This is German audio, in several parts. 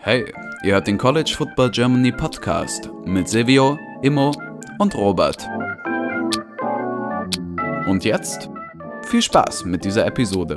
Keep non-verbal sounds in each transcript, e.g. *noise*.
Hey, ihr hört den College Football Germany Podcast mit Silvio, Immo und Robert. Und jetzt viel Spaß mit dieser Episode.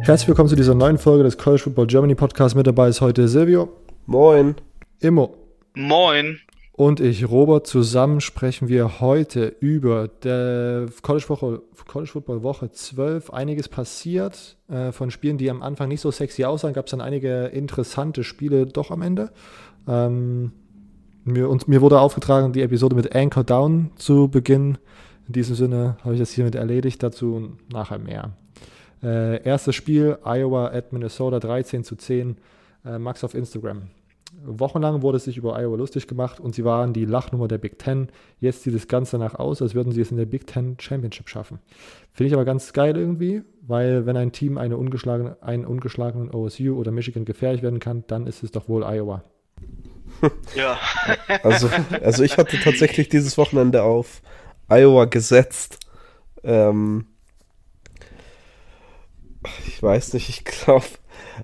Herzlich willkommen zu dieser neuen Folge des College Football Germany Podcast. Mit dabei ist heute Silvio. Moin. Immo. Moin. Und ich, Robert. Zusammen sprechen wir heute über der College, Woche, College Football Woche 12. Einiges passiert. Äh, von Spielen, die am Anfang nicht so sexy aussahen, gab es dann einige interessante Spiele doch am Ende. Ähm, mir, und mir wurde aufgetragen, die Episode mit Anchor Down zu beginnen. In diesem Sinne habe ich das hiermit erledigt. Dazu nachher mehr. Äh, erstes Spiel, Iowa at Minnesota 13 zu 10. Äh, Max auf Instagram. Wochenlang wurde es sich über Iowa lustig gemacht und sie waren die Lachnummer der Big Ten. Jetzt sieht das Ganze danach aus, als würden sie es in der Big Ten Championship schaffen. Finde ich aber ganz geil irgendwie, weil wenn ein Team eine ungeschlagene, einen ungeschlagenen OSU oder Michigan gefährlich werden kann, dann ist es doch wohl Iowa. *laughs* Ja. Also, also ich hatte tatsächlich dieses Wochenende auf Iowa gesetzt. Ähm, ich weiß nicht, ich glaube,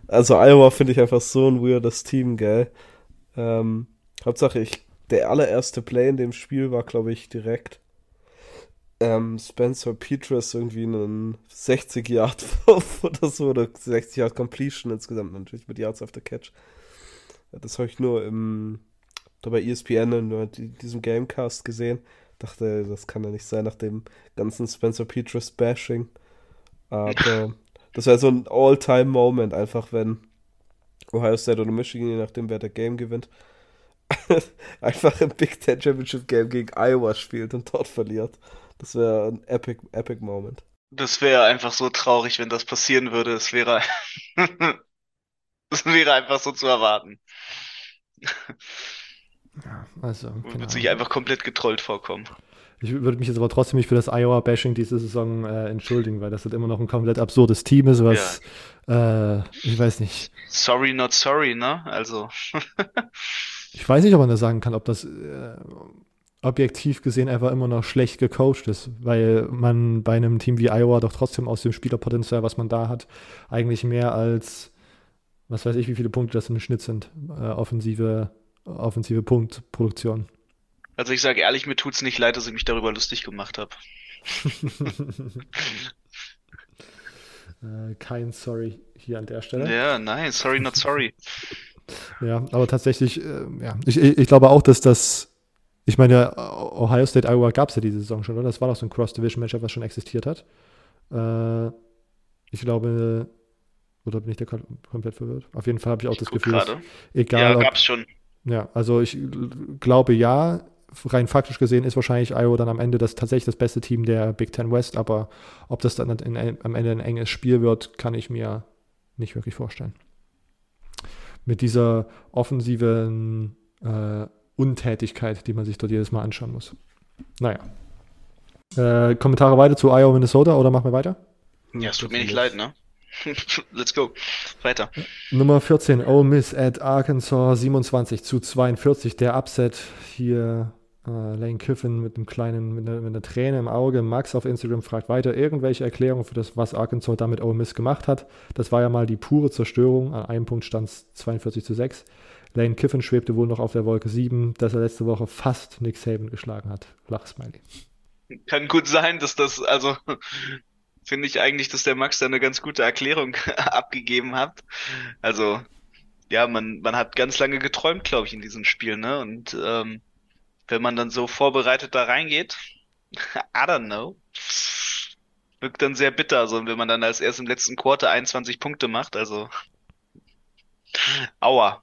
also Iowa finde ich einfach so ein weirdes Team, gell? Ähm, Hauptsache, ich, der allererste Play in dem Spiel war, glaube ich, direkt ähm, Spencer Petras irgendwie einen 60 Yard *laughs* oder so, oder 60 Yard Completion insgesamt natürlich mit Yards after Catch. Das habe ich nur im, bei ESPN in diesem Gamecast gesehen. Dachte, das kann ja nicht sein nach dem ganzen Spencer Petras Bashing. Aber *laughs* das wäre so ein All-Time-Moment, einfach wenn Ohio State oder Michigan, je nachdem wer der Game gewinnt, *laughs* einfach im Big Ten Championship Game gegen Iowa spielt und dort verliert. Das wäre ein epic, epic Moment. Das wäre einfach so traurig, wenn das passieren würde. Es wäre, *laughs* das wäre einfach so zu erwarten. Ja, also. Würde sich einfach komplett getrollt vorkommen. Ich würde mich jetzt aber trotzdem nicht für das Iowa-Bashing diese Saison äh, entschuldigen, weil das halt immer noch ein komplett absurdes Team ist, was, ja. äh, ich weiß nicht. Sorry, not sorry, ne? Also. *laughs* ich weiß nicht, ob man da sagen kann, ob das äh, objektiv gesehen einfach immer noch schlecht gecoacht ist, weil man bei einem Team wie Iowa doch trotzdem aus dem Spielerpotenzial, was man da hat, eigentlich mehr als, was weiß ich, wie viele Punkte das im Schnitt sind, äh, offensive, offensive Punktproduktion. Also ich sage ehrlich, mir tut's nicht leid, dass ich mich darüber lustig gemacht habe. äh, kein Sorry hier an der Stelle. Ja, nein, sorry, not sorry. ja, aber tatsächlich, äh, ja, ich, ich glaube auch, dass das, ich meine, Ohio State, Iowa gab es ja diese Saison schon, oder? Das war doch so ein Cross-Division-Matchup, was schon existiert hat. Äh, ich glaube, oder bin ich da komplett verwirrt? Auf jeden Fall habe ich auch ich das Gefühl, egal. Ja, gab es schon. Ja, also ich glaube ja, rein faktisch gesehen ist wahrscheinlich Iowa dann am Ende das tatsächlich das beste Team der Big Ten West, aber ob das dann in, am Ende ein enges Spiel wird, kann ich mir nicht wirklich vorstellen. Mit dieser offensiven äh, Untätigkeit, die man sich dort jedes Mal anschauen muss. Naja. Äh, Kommentare weiter zu Iowa, Minnesota oder machen wir weiter? Ja, es tut mir nicht leid, ne? *laughs* Let's go. Weiter. Nummer 14, Ole Miss at Arkansas 27 zu 42. Der Upset hier Uh, Lane Kiffin mit einem kleinen, mit einer, mit einer, Träne im Auge. Max auf Instagram fragt weiter irgendwelche Erklärungen für das, was Arkansas damit Ole Miss gemacht hat. Das war ja mal die pure Zerstörung. An einem Punkt stand es 42 zu 6. Lane Kiffin schwebte wohl noch auf der Wolke 7, dass er letzte Woche fast Nick Saban geschlagen hat. Lachsmiley. Kann gut sein, dass das, also *laughs* finde ich eigentlich, dass der Max da eine ganz gute Erklärung *laughs* abgegeben hat. Also, ja, man, man hat ganz lange geträumt, glaube ich, in diesem Spiel, ne? Und ähm, wenn man dann so vorbereitet da reingeht, *laughs* I don't know, wirkt dann sehr bitter, so wenn man dann als erst im letzten Quarter 21 Punkte macht, also aua.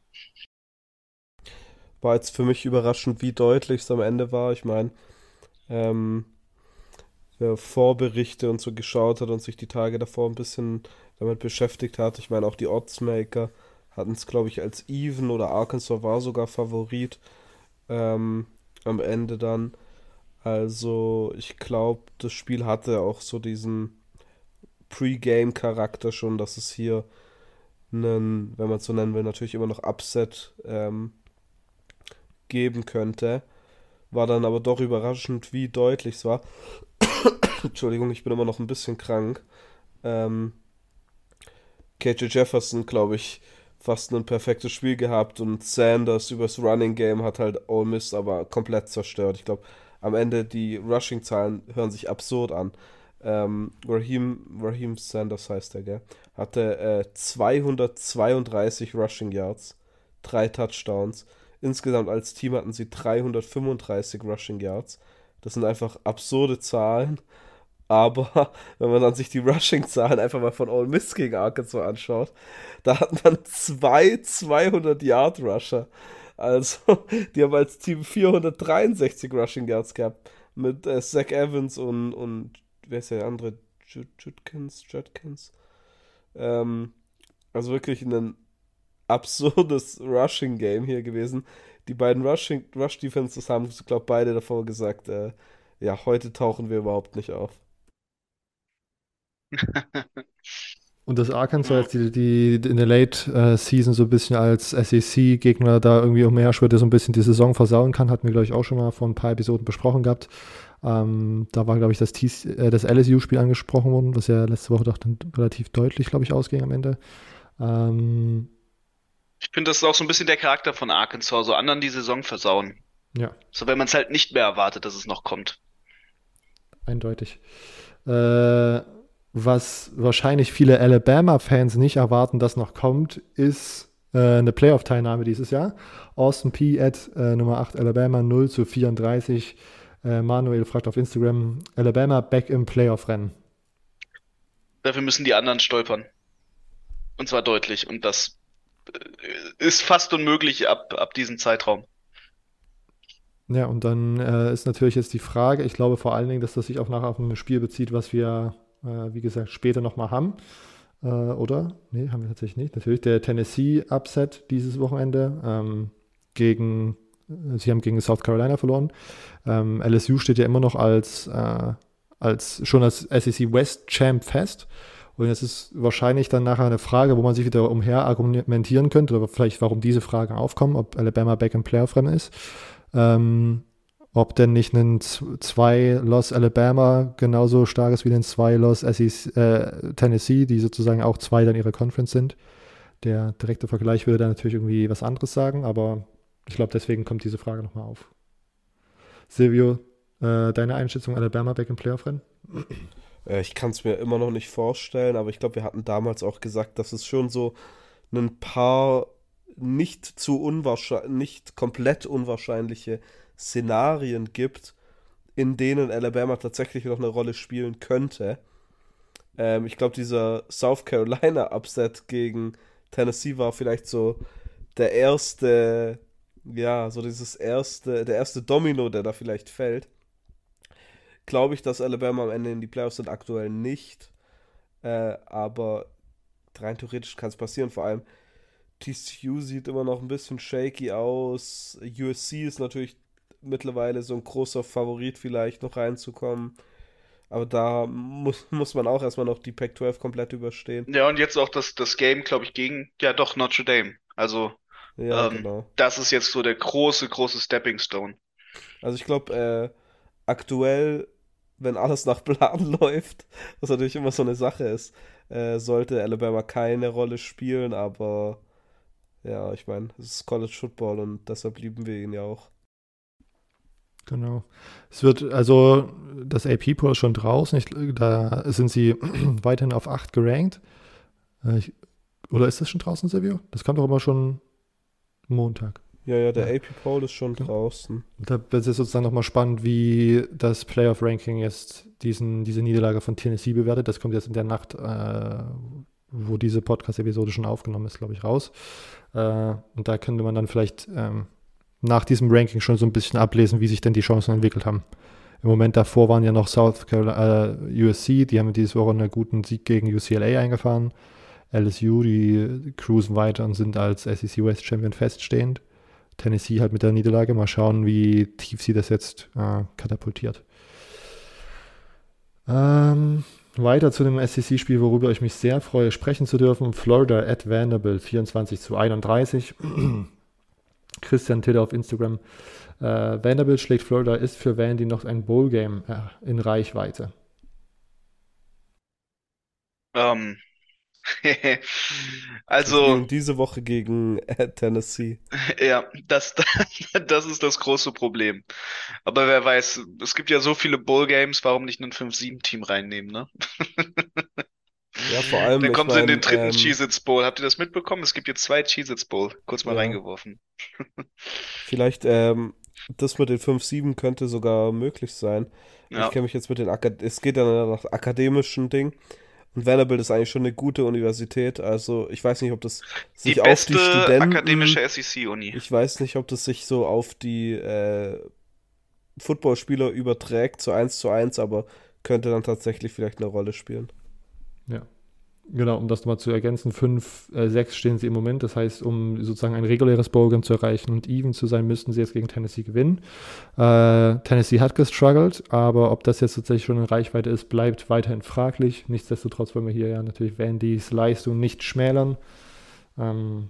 War jetzt für mich überraschend, wie deutlich es am Ende war. Ich meine, ähm, wer Vorberichte und so geschaut hat und sich die Tage davor ein bisschen damit beschäftigt hat, ich meine, auch die Oddsmaker hatten es, glaube ich, als Even oder Arkansas war sogar Favorit. Ähm, am Ende dann. Also ich glaube, das Spiel hatte auch so diesen Pre-Game-Charakter schon, dass es hier einen, wenn man es so nennen will, natürlich immer noch Upset ähm, geben könnte. war dann aber doch überraschend, wie deutlich es war. *coughs* Entschuldigung, ich bin immer noch ein bisschen krank. Ähm, KJ Jefferson, glaube ich, fast ein perfektes Spiel gehabt und Sanders übers Running Game hat halt Ole Miss aber komplett zerstört. Ich glaube, am Ende die Rushing-Zahlen hören sich absurd an. Ähm, Raheem, Raheem Sanders heißt er, gell? Hatte äh, 232 Rushing Yards, drei Touchdowns. Insgesamt als Team hatten sie 335 Rushing Yards. Das sind einfach absurde Zahlen. Aber *laughs* wenn man dann sich die Rushing-Zahlen einfach mal von Ole Miss gegen Arkansas anschaut, da hat man zwei 200-Yard-Rusher. Also, *laughs* die haben als Team 463 Rushing Yards gehabt. Mit äh, Zach Evans und, und wer ist der andere? Judkins? Judkins? Ähm, also wirklich ein absurdes Rushing-Game hier gewesen. Die beiden Rushing, Rush-Defenses haben, glaube beide davor gesagt, äh, ja, heute tauchen wir überhaupt nicht auf. Und das Arkansas jetzt die, die in der Late äh, Season so ein bisschen als SEC-Gegner da irgendwie umherschwirrt, der so ein bisschen die Saison versauen kann, hatten wir, glaube ich, auch schon mal vor ein paar Episoden besprochen gehabt. Ähm, da war, glaube ich, das, äh, das LSU-Spiel angesprochen worden, was ja letzte Woche doch dann relativ deutlich, glaube ich, ausging am Ende. Ähm, ich finde, das ist auch so ein bisschen der Charakter von Arkansas, so anderen die Saison versauen. Ja. So, wenn man es halt nicht mehr erwartet, dass es noch kommt. Eindeutig. Äh, was wahrscheinlich viele Alabama-Fans nicht erwarten, dass noch kommt, ist äh, eine Playoff-Teilnahme dieses Jahr. Austin P. at äh, Nummer 8 Alabama 0 zu 34. Äh, Manuel fragt auf Instagram, Alabama back im Playoff-Rennen. Dafür müssen die anderen stolpern. Und zwar deutlich. Und das äh, ist fast unmöglich ab, ab diesem Zeitraum. Ja, und dann äh, ist natürlich jetzt die Frage, ich glaube vor allen Dingen, dass das sich auch nachher auf ein Spiel bezieht, was wir, äh, wie gesagt, später nochmal haben. Äh, oder? Nee, haben wir tatsächlich nicht. Natürlich der Tennessee-Upset dieses Wochenende ähm, gegen, äh, sie haben gegen South Carolina verloren. Ähm, LSU steht ja immer noch als, äh, als schon als SEC West Champ fest. Und es ist wahrscheinlich dann nachher eine Frage, wo man sich wieder umher argumentieren könnte, oder vielleicht warum diese Fragen aufkommen, ob Alabama back in Playoff rennen ist. Ähm, ob denn nicht ein 2 Loss Alabama genauso stark ist wie ein 2 Loss äh, Tennessee, die sozusagen auch zwei dann ihre Conference sind. Der direkte Vergleich würde da natürlich irgendwie was anderes sagen, aber ich glaube, deswegen kommt diese Frage nochmal auf. Silvio, äh, deine Einschätzung Alabama back in Playoff-Rennen? Äh, ich kann es mir immer noch nicht vorstellen, aber ich glaube, wir hatten damals auch gesagt, dass es schon so ein paar nicht zu unwahrscheinlich, nicht komplett unwahrscheinliche Szenarien gibt, in denen Alabama tatsächlich noch eine Rolle spielen könnte. Ähm, ich glaube, dieser South Carolina Upset gegen Tennessee war vielleicht so der erste, ja, so dieses erste, der erste Domino, der da vielleicht fällt glaube ich, dass Alabama am Ende in die Playoffs sind, aktuell nicht. Äh, aber rein theoretisch kann es passieren. Vor allem TCU sieht immer noch ein bisschen shaky aus. USC ist natürlich mittlerweile so ein großer Favorit, vielleicht noch reinzukommen. Aber da muss, muss man auch erstmal noch die Pac-12 komplett überstehen. Ja, und jetzt auch das, das Game, glaube ich, gegen, ja doch, Notre Dame. Also, ja, ähm, genau. das ist jetzt so der große, große Stepping Stone. Also ich glaube, äh, aktuell wenn alles nach Plan *laughs* läuft, was natürlich immer so eine Sache ist, äh, sollte Alabama keine Rolle spielen, aber ja, ich meine, es ist College Football und deshalb lieben wir ihn ja auch. Genau. Es wird, also das AP-Pool ist schon draußen, ich, da sind sie *clears throat* weiterhin auf 8 gerankt. Äh, ich, oder ist das schon draußen, Silvio? Das kommt doch immer schon Montag. Ja, ja, der ja. AP Poll ist schon draußen. Da wird es sozusagen nochmal spannend, wie das Playoff Ranking jetzt diesen, diese Niederlage von Tennessee bewertet. Das kommt jetzt in der Nacht, äh, wo diese Podcast-Episode schon aufgenommen ist, glaube ich, raus. Äh, und da könnte man dann vielleicht ähm, nach diesem Ranking schon so ein bisschen ablesen, wie sich denn die Chancen entwickelt haben. Im Moment davor waren ja noch South Carolina, äh, USC, die haben dieses Woche einen guten Sieg gegen UCLA eingefahren. LSU, die cruisen weiter und sind als SEC West Champion feststehend. Tennessee halt mit der Niederlage. Mal schauen, wie tief sie das jetzt äh, katapultiert. Ähm, weiter zu dem SEC-Spiel, worüber ich mich sehr freue, sprechen zu dürfen. Florida at Vanderbilt 24 zu 31. *clears throat* Christian Titter auf Instagram. Äh, Vanderbilt schlägt Florida, ist für Vandy noch ein Bowl-Game äh, in Reichweite. Ähm, *laughs* Wir also, diese Woche gegen äh, Tennessee. *laughs* ja, das, *laughs* das ist das große Problem. Aber wer weiß, es gibt ja so viele Bowl-Games, warum nicht ein 5-7-Team reinnehmen, ne? Ja, vor allem, Dann kommen sie in den dritten ähm, Cheez-Its Bowl. Habt ihr das mitbekommen? Es gibt jetzt zwei Cheez-Its Bowl. Kurz mal Ja. reingeworfen. vielleicht ähm, das mit den 5-7 könnte sogar möglich sein. Ja. Ich kenne mich jetzt mit den Akad es geht dann nach akademischen Ding. Und Vanderbilt ist eigentlich schon eine gute Universität. Also ich weiß nicht, ob das Die sich auf beste die Studenten. akademische SEC-Uni. Ich weiß nicht, ob das sich so auf die äh, Footballspieler überträgt, zu 1 zu 1, aber könnte dann tatsächlich vielleicht eine Rolle spielen. Ja. Genau, um das nochmal zu ergänzen, 5, äh, 6 stehen sie im Moment. Das heißt, um sozusagen ein reguläres Bowlgame zu erreichen und even zu sein, müssten sie jetzt gegen Tennessee gewinnen. Äh, Tennessee hat gestruggelt, aber ob das jetzt tatsächlich schon in Reichweite ist, bleibt weiterhin fraglich. Nichtsdestotrotz wollen wir hier ja natürlich Vandys Leistung nicht schmälern. Ähm,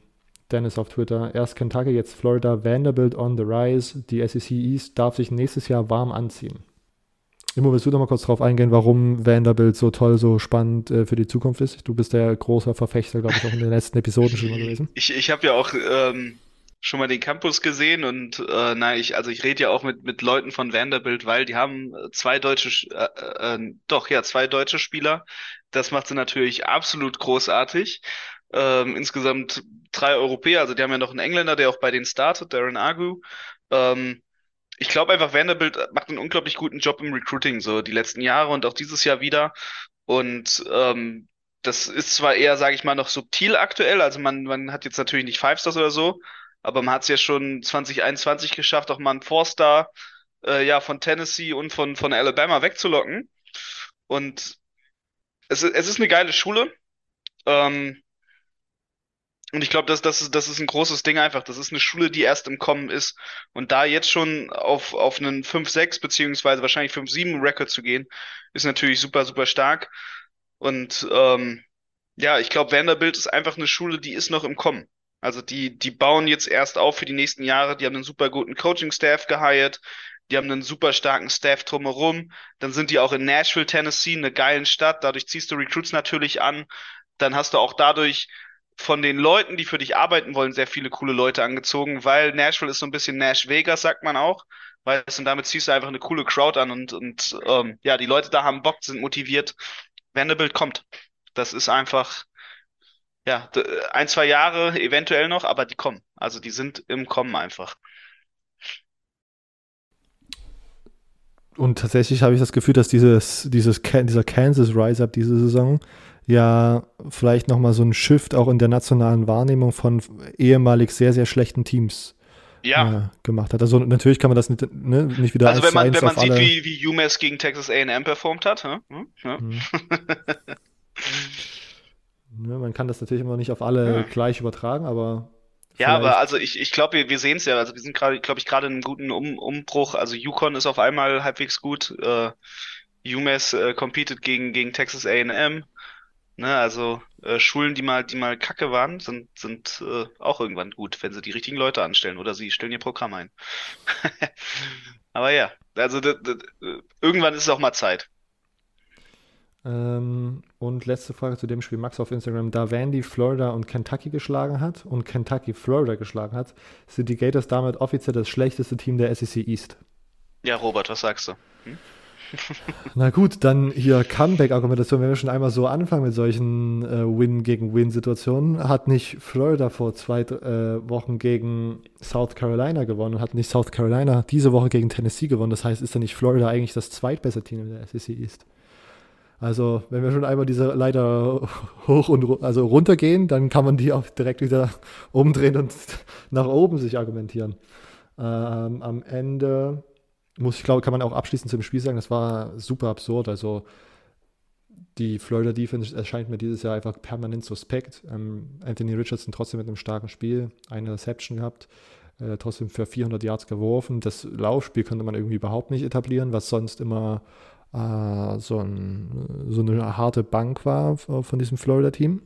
Dennis auf Twitter, erst Kentucky, jetzt Florida, Vanderbilt on the rise. Die SEC East darf sich nächstes Jahr warm anziehen. Immo, willst du noch mal kurz drauf eingehen, warum Vanderbilt so toll, so spannend äh, für die Zukunft ist? Du bist der großer Verfechter, glaube ich, auch in den letzten Episoden schon mal gewesen. Ich, ich habe ja auch ähm, schon mal den Campus gesehen und äh, nein, ich, also ich rede ja auch mit, mit Leuten von Vanderbilt, weil die haben äh, zwei deutsche, Sch- äh, äh, doch, ja, zwei deutsche Spieler. Das macht sie natürlich absolut großartig. Ähm, insgesamt drei Europäer, also die haben ja noch einen Engländer, der auch bei denen startet, Darren Agu. Ähm, ich glaube einfach, Vanderbilt macht einen unglaublich guten Job im Recruiting, so die letzten Jahre und auch dieses Jahr wieder. Und ähm, das ist zwar eher, sage ich mal, noch subtil aktuell, also man, man hat jetzt natürlich nicht Five Stars oder so, aber man hat es ja schon 2021 geschafft, auch mal einen Four-Star äh, ja, von Tennessee und von, von Alabama wegzulocken. Und es, es ist eine geile Schule. Ähm, und ich glaube, das, das ist, das ist ein großes Ding einfach. Das ist eine Schule, die erst im Kommen ist. Und da jetzt schon auf, auf einen 5-6 beziehungsweise wahrscheinlich 5-7 Record zu gehen, ist natürlich super, super stark. Und ähm, ja, ich glaube, Vanderbilt ist einfach eine Schule, die ist noch im Kommen. Also die, die bauen jetzt erst auf für die nächsten Jahre. Die haben einen super guten Coaching-Staff gehired. Die haben einen super starken Staff drumherum. Dann sind die auch in Nashville, Tennessee, eine geilen Stadt. Dadurch ziehst du Recruits natürlich an. Dann hast du auch dadurch von den Leuten, die für dich arbeiten wollen, sehr viele coole Leute angezogen, weil Nashville ist so ein bisschen Nash Vegas, sagt man auch. Weißt, du, und damit ziehst du einfach eine coole Crowd an und, und ähm, ja, die Leute da haben Bock, sind motiviert. Vanderbilt kommt. Das ist einfach, ja, ein, zwei Jahre eventuell noch, aber die kommen. Also die sind im Kommen einfach. Und tatsächlich habe ich das Gefühl, dass dieses, dieses, dieser Kansas Rise-Up diese Saison ja vielleicht nochmal so ein Shift auch in der nationalen Wahrnehmung von ehemalig sehr, sehr schlechten Teams Ja, äh, gemacht hat. Also natürlich kann man das nicht, ne, nicht wieder also wenn man, wenn man sieht, wie, wie UMass gegen Texas A&M performt hat, hä? Hm? Ja. Hm. *laughs* Ne, man kann das natürlich immer nicht auf alle Ja. gleich übertragen, aber Ja, aber vielleicht- also ich, ich glaube, wir, wir sehen es ja. Also wir sind gerade, glaube ich, gerade in einem guten um Umbruch. Also Yukon ist auf einmal halbwegs gut. Äh, UMass äh, competet gegen, gegen Texas A&M. Ne, also äh, Schulen, die mal, die mal Kacke waren, sind, sind äh, auch irgendwann gut, wenn sie die richtigen Leute anstellen oder sie stellen ihr Programm ein. *laughs* Aber ja, also irgendwann ist es auch mal Zeit. Ähm, und letzte Frage zu dem Spiel, Max auf Instagram. Da Vandy Florida und Kentucky geschlagen hat und Kentucky Florida geschlagen hat, sind die Gators damit offiziell das schlechteste Team der SEC East. Ja, Robert, was sagst du? *laughs* Na gut, dann hier Comeback-Argumentation. Wenn wir schon einmal so anfangen mit solchen äh, Win gegen Win-Situationen, hat nicht Florida vor zwei äh, Wochen gegen South Carolina gewonnen und hat nicht South Carolina diese Woche gegen Tennessee gewonnen. Das heißt, ist dann nicht Florida eigentlich das zweitbeste Team in der SEC East? Also, wenn wir schon einmal diese Leiter hoch und also runtergehen, dann kann man die auch direkt wieder *laughs* umdrehen und *laughs* nach oben sich argumentieren. Ähm, am Ende muss ich glaube, kann man auch abschließend zum Spiel sagen, das war super absurd. Also die Florida Defense erscheint mir dieses Jahr einfach permanent suspekt. Ähm, Anthony Richardson trotzdem mit einem starken Spiel, eine Reception gehabt, äh, trotzdem für 400 Yards geworfen. Das Laufspiel konnte man irgendwie überhaupt nicht etablieren, was sonst immer äh, so, ein, so eine harte Bank war von diesem Florida-Team.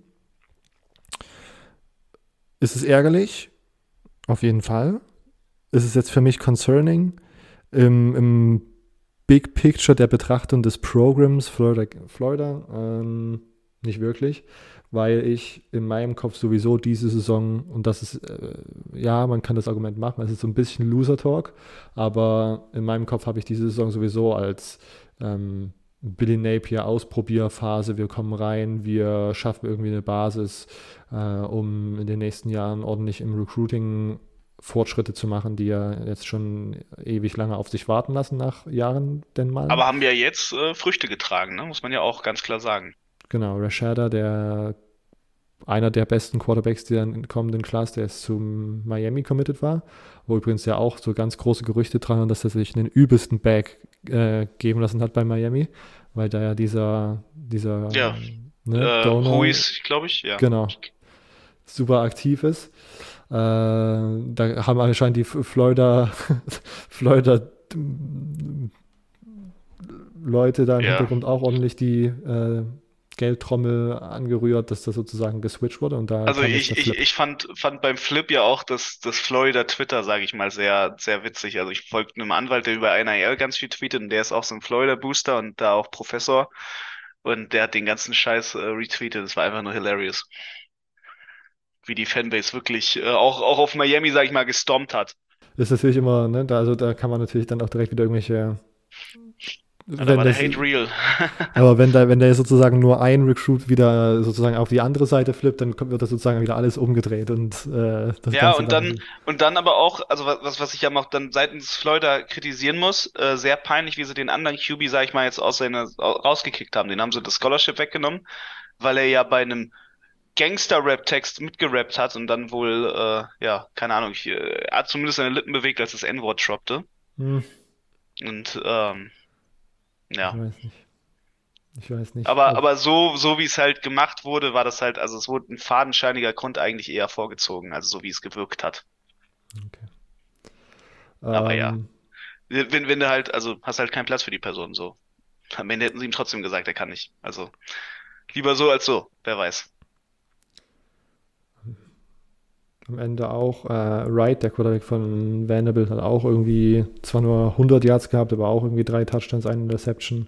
Ist es ärgerlich? Auf jeden Fall. ist es jetzt für mich concerning. Im, im Big Picture der Betrachtung des Programms Florida, Florida ähm, nicht wirklich, weil ich in meinem Kopf sowieso diese Saison, und das ist, äh, ja, man kann das Argument machen, es ist so ein bisschen Loser Talk, aber in meinem Kopf habe ich diese Saison sowieso als ähm, Billy Napier Ausprobierphase, wir kommen rein, wir schaffen irgendwie eine Basis, äh, um in den nächsten Jahren ordentlich im Recruiting Fortschritte zu machen, die ja jetzt schon ewig lange auf sich warten lassen nach Jahren denn mal. Aber haben ja jetzt äh, Früchte getragen, ne? muss man ja auch ganz klar sagen. Genau, Rashada, der einer der besten Quarterbacks der kommenden Class, der jetzt zum Miami committed war, wo übrigens ja auch so ganz große Gerüchte dran waren, dass er sich den übelsten Bag äh, geben lassen hat bei Miami, weil da ja dieser, dieser Ja, ne, äh, Donor, Ruiz, glaube ich, ja. Genau. super aktiv ist. Äh, da haben anscheinend die Florida, *laughs* Florida Leute da im Ja. Hintergrund auch ordentlich die äh, Geldtrommel angerührt, dass das sozusagen geswitcht wurde und da Also ich, ich, ich fand, fand beim Flip ja auch das, das Florida Twitter, sage ich mal, sehr, sehr witzig. Also ich folgte einem Anwalt, der über NIL ganz viel tweetet und der ist auch so ein Florida Booster und da auch Professor und der hat den ganzen Scheiß äh, retweetet. Das war einfach nur hilarious. Wie die Fanbase wirklich äh, auch, auch auf Miami, sag ich mal, gestompt hat. ist natürlich immer, ne, da, also da kann man natürlich dann auch direkt wieder irgendwelche Ja, da wenn war der das, Hate real. *laughs* aber wenn da, wenn der sozusagen nur ein Recruit wieder sozusagen auf die andere Seite flippt, dann wird das sozusagen wieder alles umgedreht und äh, das Ja, Ganze und dann dann, und dann aber auch, also was, was ich ja noch dann seitens Florida kritisieren muss, äh, sehr peinlich, wie sie den anderen QB, sag ich mal, jetzt aus seiner, au- rausgekickt haben. Den haben sie das Scholarship weggenommen, weil er ja bei einem Gangster-Rap-Text mitgerappt hat und dann wohl, äh, ja, keine Ahnung, ich, äh, hat zumindest seine Lippen bewegt, als das N-Wort droppte. Hm, Und, ähm, ja. ich weiß nicht. Ich weiß nicht. Aber, aber so, so wie es halt gemacht wurde, war das halt, also es wurde ein fadenscheiniger Grund eigentlich eher vorgezogen, also so wie es gewirkt hat. aber ja. ähm, Wenn, wenn du halt, also hast halt keinen Platz für die Person so. Am Ende hätten sie ihm trotzdem gesagt, er kann nicht. Also lieber so als so, wer weiß. Am Ende auch. Äh, Wright, der Quarterback von Vanderbilt, hat auch irgendwie zwar nur 100 Yards gehabt, aber auch irgendwie drei Touchdowns, eine Interception.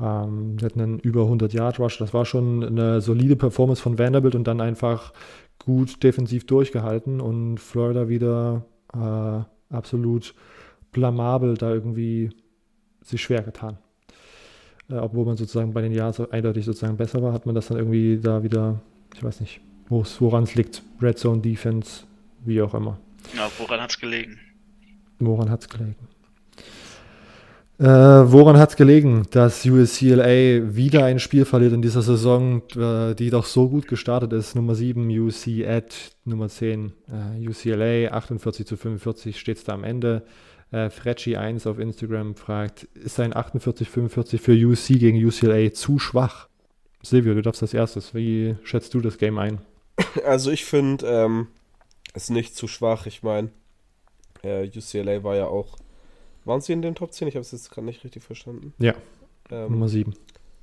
Ähm, die hatten einen über 100 Yard Rush. Das war schon eine solide Performance von Vanderbilt und dann einfach gut defensiv durchgehalten und Florida wieder äh, absolut blamabel da irgendwie sich schwer getan. Äh, obwohl man sozusagen bei den so eindeutig sozusagen besser war, hat man das dann irgendwie da wieder, ich weiß nicht, woran es liegt. Red Zone Defense, wie auch immer. Ja, woran hat's gelegen? Woran hat es gelegen? Äh, woran hat es gelegen, dass UCLA wieder ein Spiel verliert in dieser Saison, äh, die doch so gut gestartet ist? Nummer 7 UC at Nummer 10 äh, UCLA, 48 zu 45 steht es da am Ende. Äh, Frecci1 auf Instagram fragt, ist ein 48-45 für UC gegen UCLA zu schwach? Silvio, du darfst als erstes. Wie schätzt du das Game ein? *coughs* Also ich finde ähm, es nicht zu schwach. Ich meine, äh, UCLA war ja auch. Waren sie in den Top 10? Ich habe es jetzt gerade nicht richtig verstanden. Ja, Ähm, Nummer 7.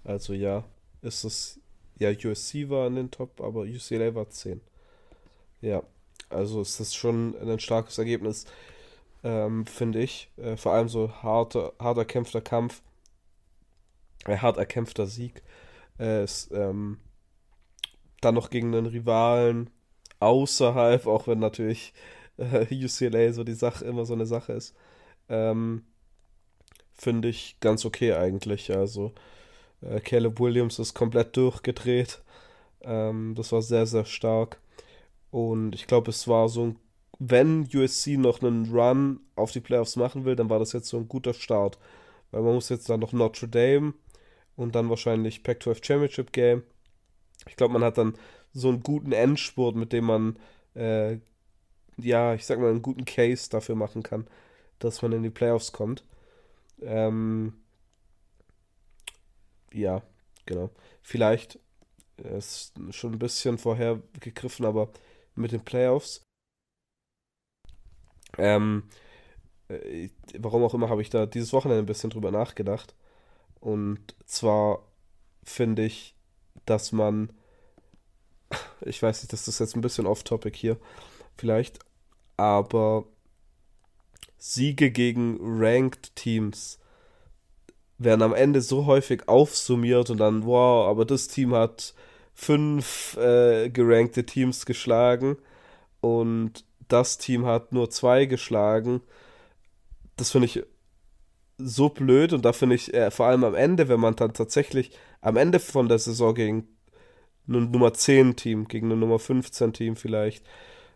also ja, ist es. Ja, USC war in den Top, aber UCLA war 10. Ja, also ist das schon ein starkes Ergebnis, ähm, finde ich. Äh, vor allem so harter, hart erkämpfter Kampf, äh, hart erkämpfter Sieg. Äh, ist, ähm, dann noch gegen einen Rivalen außerhalb, auch wenn natürlich äh, UCLA so die Sache immer so eine Sache ist. Ähm, finde ich ganz okay eigentlich. Also äh, Caleb Williams ist komplett durchgedreht. Ähm, das war sehr, sehr stark. Und ich glaube, es war so ein, wenn USC noch einen Run auf die Playoffs machen will, dann war das jetzt so ein guter Start. Weil man muss jetzt dann noch Notre Dame und dann wahrscheinlich Pac-12 Championship Game. Ich glaube, man hat dann so einen guten Endspurt, mit dem man, äh, ja, ich sag mal, einen guten Case dafür machen kann, dass man in die Playoffs kommt. Ähm, ja, genau. Vielleicht äh, ist schon ein bisschen vorher gegriffen, aber mit den Playoffs. Ähm, äh, warum auch immer habe ich da dieses Wochenende ein bisschen drüber nachgedacht. Und zwar finde ich, dass man, ich weiß nicht, das ist jetzt ein bisschen off-topic hier, vielleicht, aber Siege gegen Ranked Teams werden am Ende so häufig aufsummiert und dann, wow, aber das Team hat fünf äh, gerankte Teams geschlagen und das Team hat nur zwei geschlagen. Das finde ich so blöd und da finde ich äh, vor allem am Ende, wenn man dann tatsächlich am Ende von der Saison gegen ein Nummer 10 Team, gegen ein Nummer 15 Team vielleicht,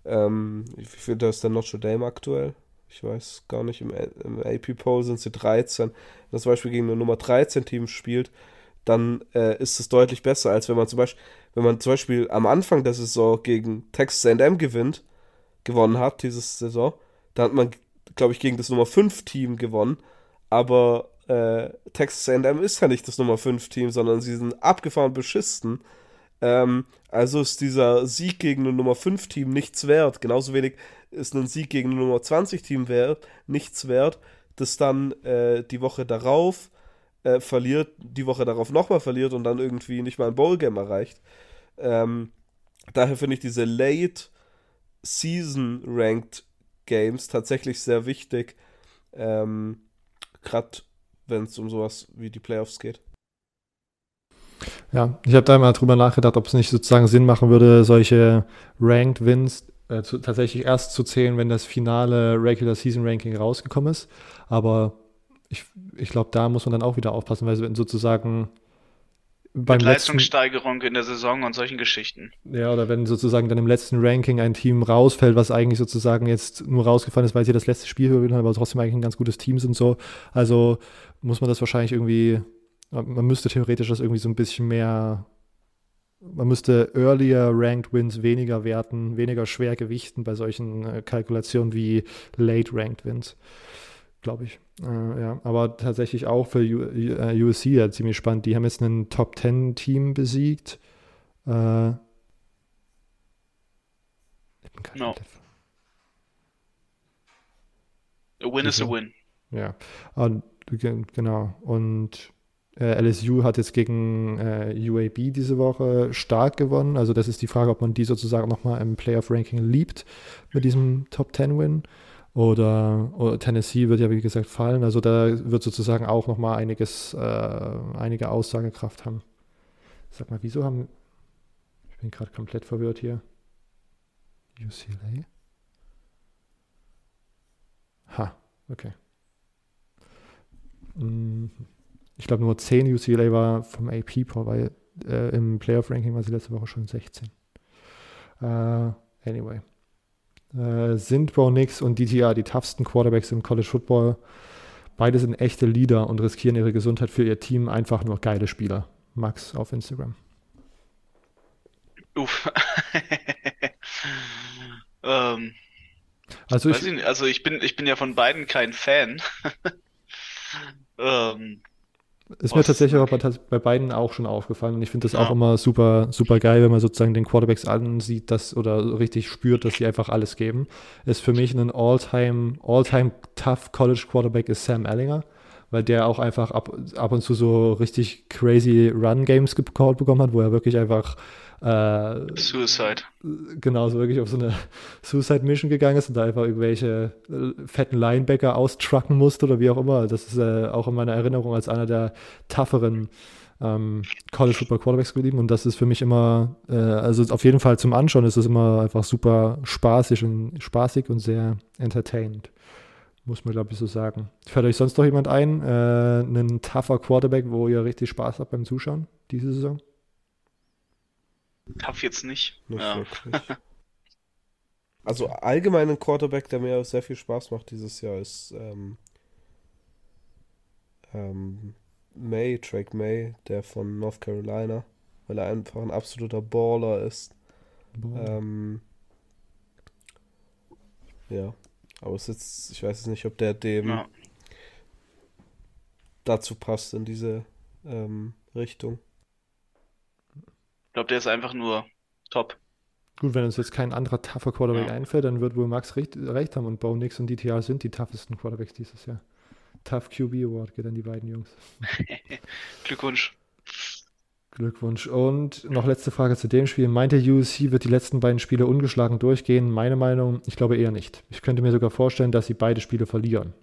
ähm, wie viel da ist der Notre Dame aktuell? Ich weiß gar nicht, im, im AP Poll sind sie 13. Wenn man zum Beispiel gegen ein Nummer 13 Team spielt, dann äh, ist es deutlich besser, als wenn man zum Beispiel, wenn man zum Beispiel am Anfang der Saison gegen Texas A&M gewinnt, gewonnen hat, diese Saison, dann hat man, glaube ich, gegen das Nummer 5 Team gewonnen aber äh, Texas A&M ist ja nicht das Nummer 5 Team, sondern sie sind abgefahren beschissen. Ähm, also ist dieser Sieg gegen ein Nummer 5 Team nichts wert. Genauso wenig ist ein Sieg gegen ein Nummer 20 Team wert, nichts wert, das dann äh, die Woche darauf äh, verliert, die Woche darauf nochmal verliert und dann irgendwie nicht mal ein Bowl-Game erreicht. Ähm, daher finde ich diese Late Season Ranked Games tatsächlich sehr wichtig. Ähm, gerade wenn es um sowas wie die Playoffs geht. Ja, ich habe da mal drüber nachgedacht, ob es nicht sozusagen Sinn machen würde, solche Ranked Wins äh, zu, tatsächlich erst zu zählen, wenn das finale Regular Season Ranking rausgekommen ist. Aber ich, ich glaube, da muss man dann auch wieder aufpassen, weil sozusagen beim Mit Leistungssteigerung in der Saison und solchen Geschichten. Ja, oder wenn sozusagen dann im letzten Ranking ein Team rausfällt, was eigentlich sozusagen jetzt nur rausgefallen ist, weil sie das letzte Spiel gewonnen haben, aber trotzdem eigentlich ein ganz gutes Team sind so. Also muss man das wahrscheinlich irgendwie, man müsste theoretisch das irgendwie so ein bisschen mehr, man müsste earlier Ranked Wins weniger werten, weniger schwer gewichten bei solchen äh, Kalkulationen wie Late Ranked Wins glaube ich. Äh, ja, aber tatsächlich auch für USC ja, ziemlich spannend. Die haben jetzt ein Top 10 Team besiegt. Äh, no. A win is a win. Ja, und, genau. Und äh, LSU hat jetzt gegen äh, UAB diese Woche stark gewonnen. Also das ist die Frage, ob man die sozusagen nochmal im Playoff-Ranking liebt mit diesem Top 10-Win. Oder, oder, Tennessee wird ja, wie gesagt, fallen. Also da wird sozusagen auch nochmal einiges, äh, einige Aussagekraft haben. Sag mal, wieso haben. Ich bin gerade komplett verwirrt hier. UCLA? Ha, okay. Hm, ich glaube nur 10 UCLA war vom AP weil äh, im Playoff-Ranking war sie letzte Woche schon 16. Uh, anyway äh, sind Bo Nix und DTR die toughsten Quarterbacks im College Football. Beide sind echte Leader und riskieren ihre Gesundheit für ihr Team. Einfach nur geile Spieler. Max auf Instagram. Uff. *laughs* ähm, also, ich, nicht, also ich bin, ich bin ja von beiden kein Fan. *laughs* ähm, ist mir tatsächlich aber bei beiden auch schon aufgefallen und ich finde das ja. auch immer super, super geil, wenn man sozusagen den Quarterbacks ansieht, dass oder richtig spürt, dass sie einfach alles geben. Ist für mich ein All-Time, All-Time tough College Quarterback ist Sam Ellinger, weil der auch einfach ab, ab und zu so richtig crazy Run-Games gecallt bekommen hat, wo er wirklich einfach äh, Suicide. Genau, so wirklich auf so eine Suicide Mission gegangen ist und da einfach irgendwelche fetten Linebacker austrucken musste oder wie auch immer. Das ist äh, auch in meiner Erinnerung als einer der tougheren ähm, College Football Quarterbacks geblieben und das ist für mich immer, äh, also auf jeden Fall zum Anschauen ist es immer einfach super spaßig und spaßig und sehr entertainend. Muss man, glaube ich, so sagen. Fällt euch sonst noch jemand ein? Äh, einen tougher Quarterback, wo ihr richtig Spaß habt beim Zuschauen diese Saison? Tough jetzt nicht. Nicht ja. wirklich. *laughs* Also allgemein ein Quarterback, der mir sehr viel Spaß macht dieses Jahr, ist ähm, ähm, May, Drake May, der von North Carolina, weil er einfach ein absoluter Baller ist. Ähm, ja, aber es ist jetzt, ich weiß jetzt nicht, ob der dem ja. dazu passt in diese ähm, Richtung glaube, der ist einfach nur top. Gut, wenn uns jetzt kein anderer tougher Quarterback ja. einfällt, dann wird wohl Max recht, recht haben und Bo Nix und DTR sind die toughesten Quarterbacks dieses Jahr. Tough QB Award geht an die beiden Jungs. *laughs* Glückwunsch. Glückwunsch. Und noch letzte Frage zu dem Spiel. Meint der USC wird die letzten beiden Spiele ungeschlagen durchgehen? Meine Meinung, ich glaube eher nicht. Ich könnte mir sogar vorstellen, dass sie beide Spiele verlieren.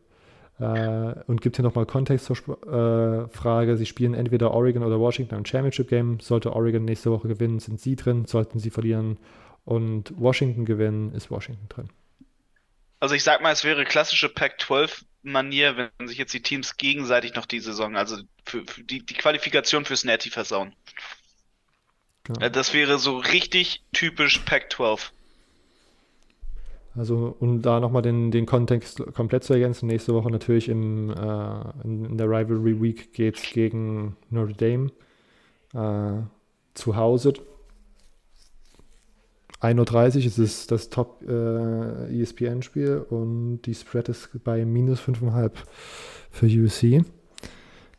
Äh, und gibt hier nochmal Kontext zur äh, Frage. Sie spielen entweder Oregon oder Washington im Championship Game. Sollte Oregon nächste Woche gewinnen, sind sie drin. Sollten sie verlieren und Washington gewinnen, ist Washington drin. Also ich sag mal, es wäre klassische Pac-12-Manier, wenn sich jetzt die Teams gegenseitig noch die Saison, also für, für die, die Qualifikation fürs Natty versauen. Genau. Das wäre so richtig typisch Pac-12. Also, um da nochmal den, den Kontext komplett zu ergänzen, nächste Woche natürlich im, äh, in, in, der Rivalry Week geht es gegen Notre Dame äh, zu Hause. 1.30 Uhr ist es das Top äh, ESPN-Spiel und die Spread ist bei minus 5,5 für USC.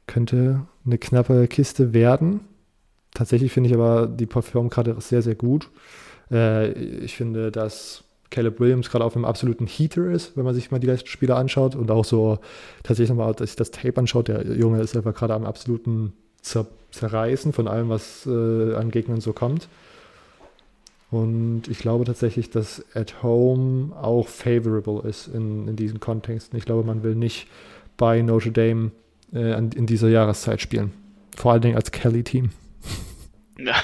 Könnte eine knappe Kiste werden. Tatsächlich finde ich aber die Perform gerade sehr, sehr gut. Äh, ich finde, dass Caleb Williams gerade auf einem absoluten Heater ist, wenn man sich mal die letzten Spiele anschaut und auch so tatsächlich nochmal, dass sich das Tape anschaut. Der Junge ist einfach gerade am absoluten Zer Zerreißen von allem, was äh, an Gegnern so kommt. Und ich glaube tatsächlich, dass at home auch favorable ist in, in diesen Kontexten. Ich glaube, man will nicht bei Notre Dame äh, in dieser Jahreszeit spielen. Vor allen Dingen als Kelly-Team. Ja.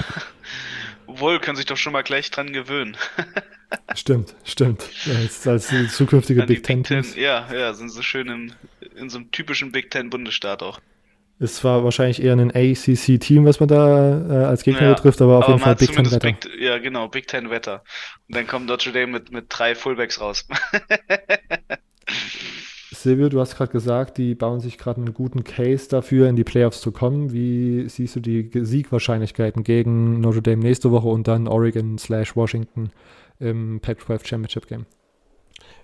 *laughs* Wohl, können sich doch schon mal gleich dran gewöhnen. *laughs* stimmt, stimmt. Als, als zukünftige Big, Big Ten. Ja, ja, sind so schön in, in so einem typischen Big Ten Bundesstaat auch. Es war wahrscheinlich eher ein ACC-Team, was man da äh, als Gegner ja, betrifft, aber auf aber jeden Fall Big Ten Wetter. Big, ja, genau, Big Ten Wetter. Und dann kommt Notre Dame mit, mit drei Fullbacks raus. *laughs* Silvio, du hast gerade gesagt, die bauen sich gerade einen guten Case dafür, in die Playoffs zu kommen. Wie siehst du die Siegwahrscheinlichkeiten gegen Notre Dame nächste Woche und dann Oregon slash Washington im Pac-12 Championship Game?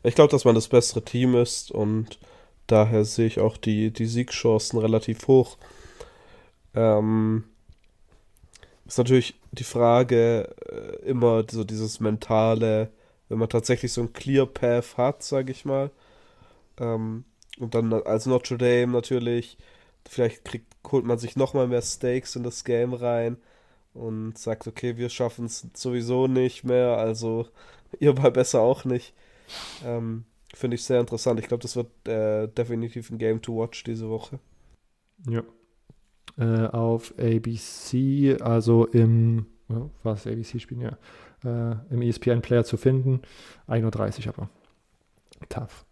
Ich glaube, dass man das bessere Team ist und daher sehe ich auch die, die Siegchancen relativ hoch. Ähm, ist natürlich die Frage äh, immer so dieses mentale, wenn man tatsächlich so ein Clear Path hat, sage ich mal ähm, und dann als Notre Dame natürlich, vielleicht kriegt, holt man sich nochmal mehr Stakes in das Game rein und sagt, okay, wir schaffen es sowieso nicht mehr, also *laughs* ihr war besser auch nicht. Ähm, Finde ich sehr interessant. Ich glaube, das wird äh, definitiv ein Game to watch diese Woche. Ja. Äh, auf ABC, also im, was ABC spielen, ja, äh, im ESPN-Player zu finden. 1.30 Uhr aber. Tough.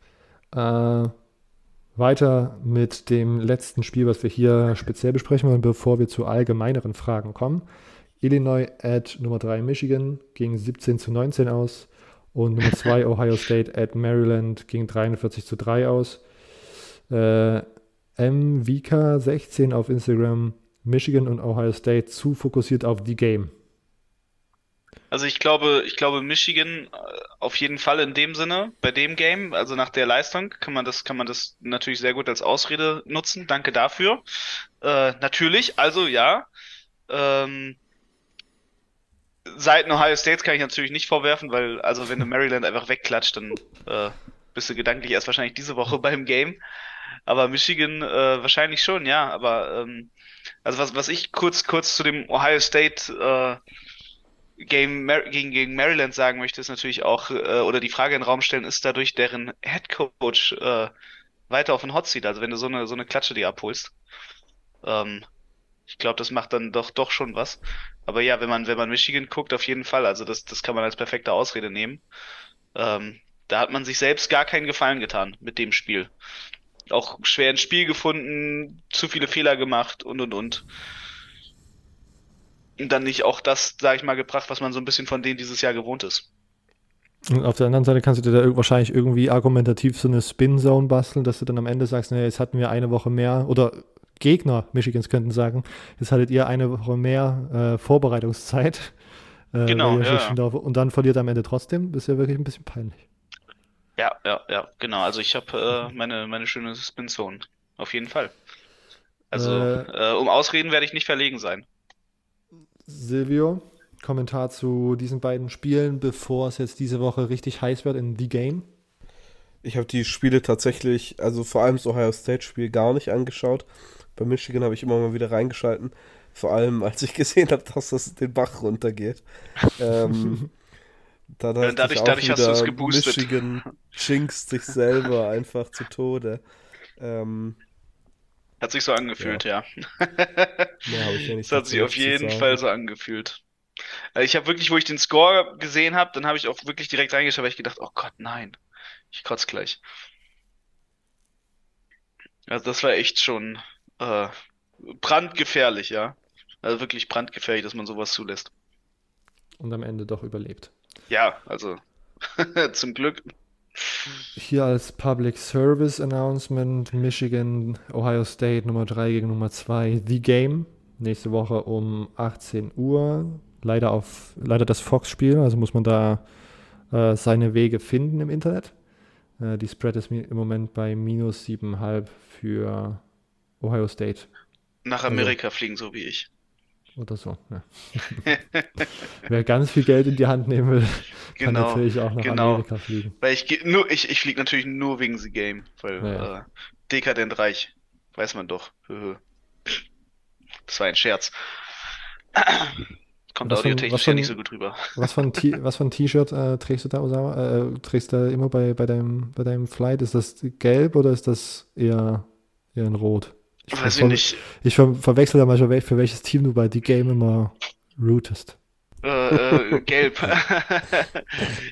Äh, weiter mit dem letzten Spiel, was wir hier speziell besprechen wollen, bevor wir zu allgemeineren Fragen kommen. Illinois at Nummer 3 Michigan ging 17 zu 19 aus und Nummer *laughs* 2 Ohio State at Maryland ging 43 zu 3 aus. Äh, MVK16 auf Instagram, Michigan und Ohio State zu fokussiert auf die Game. Also ich glaube, ich glaube Michigan äh, auf jeden Fall in dem Sinne, bei dem Game, also nach der Leistung, kann man das, kann man das natürlich sehr gut als Ausrede nutzen. Danke dafür. Äh, natürlich, also ja. Ähm, Seiten Ohio States kann ich natürlich nicht vorwerfen, weil, also wenn du Maryland einfach wegklatscht, dann äh, bist du gedanklich erst wahrscheinlich diese Woche *laughs* beim Game. Aber Michigan äh, wahrscheinlich schon, ja. Aber ähm, also was, was ich kurz, kurz zu dem Ohio State äh, Game gegen, gegen Maryland sagen möchte, ist natürlich auch, äh, oder die Frage in den Raum stellen, ist dadurch deren Head Coach äh, weiter auf den Hot Seat, also wenn du so eine, so eine Klatsche dir abholst. Ähm, ich glaube, das macht dann doch, doch schon was. Aber ja, wenn man, wenn man Michigan guckt, auf jeden Fall, also das, das kann man als perfekte Ausrede nehmen. Ähm, da hat man sich selbst gar keinen Gefallen getan mit dem Spiel. Auch schwer ins Spiel gefunden, zu viele Fehler gemacht und und und dann nicht auch das, sage ich mal, gebracht, was man so ein bisschen von denen dieses Jahr gewohnt ist. Und auf der anderen Seite kannst du dir da wahrscheinlich irgendwie argumentativ so eine Spin-Zone basteln, dass du dann am Ende sagst, naja, jetzt hatten wir eine Woche mehr oder Gegner Michigans könnten sagen, jetzt hattet ihr eine Woche mehr äh, Vorbereitungszeit. Äh, genau, ja. Und dann verliert er am Ende trotzdem. Das ist ja wirklich ein bisschen peinlich. Ja, ja, ja, genau. Also ich habe äh, meine, meine schöne Spin-Zone. Auf jeden Fall. Also äh, äh, um Ausreden werde ich nicht verlegen sein. Silvio, Kommentar zu diesen beiden Spielen, bevor es jetzt diese Woche richtig heiß wird in The Game? Ich habe die Spiele tatsächlich, also vor allem das Ohio State-Spiel, gar nicht angeschaut. Bei Michigan habe ich immer mal wieder reingeschalten. Vor allem, als ich gesehen habe, dass das den Bach runtergeht. ähm, *laughs* da Ja, dadurch- dadurch hast du es geboostet. Michigan jinxt sich selber *laughs* einfach zu Tode. Ähm, Hat sich so angefühlt, ja. mehr *laughs* habe ich ja nicht Das hat sich auf jeden. Fall so angefühlt. Also ich habe wirklich, wo ich den Score gesehen habe, dann habe ich auch wirklich direkt reingeschaut, weil ich gedacht, oh Gott, nein, ich kotze gleich. Also das war echt schon äh, brandgefährlich, ja. Also wirklich brandgefährlich, dass man sowas zulässt. Und am Ende doch überlebt. Ja, also *laughs* zum Glück. Hier als Public Service Announcement Michigan, Ohio State Nummer 3 gegen Nummer 2, The Game. Nächste Woche um 18 Uhr. Leider auf leider das Fox-Spiel, also muss man da äh, seine Wege finden im Internet. Äh, die Spread ist mi- im Moment bei minus 7,5 für Ohio State Nach Also- Amerika fliegen, so wie ich. oder so. Ja. *laughs* Wer ganz viel Geld in die Hand nehmen will, kann Genau, natürlich auch nach genau. Amerika fliegen. Weil ich nur, ich, ich fliege natürlich nur wegen The Game, weil Ja, ja. äh, dekadent reich, weiß man doch. Das war ein Scherz. Kommt audiotechnisch ja nicht so gut rüber. Was für ein *laughs* was T-Shirt äh, trägst du da, Osama? Äh, trägst du da immer bei, bei, deinem, bei deinem Flight? Ist das gelb oder ist das eher, eher ein rot? Ich, Weiß ich ver- nicht. ich ver verwechsel da manchmal, wel- für welches Team du bei The Game immer rootest. Äh, äh, gelb. *laughs*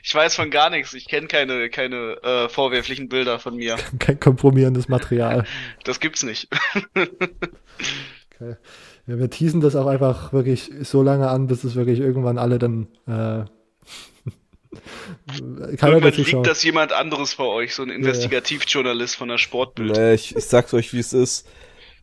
Ich weiß von gar nichts. Ich kenne keine, keine äh, vorwerflichen Bilder von mir. *laughs* Kein kompromierendes Material. Das gibt's nicht. Okay. Ja, wir teasen das auch einfach wirklich so lange an, bis es wirklich irgendwann alle dann äh, *laughs* keiner Irgendwann liegt das jemand anderes vor euch, so ein Investigativjournalist von der Sportbild. Nee, ich, ich sag's euch, wie es ist.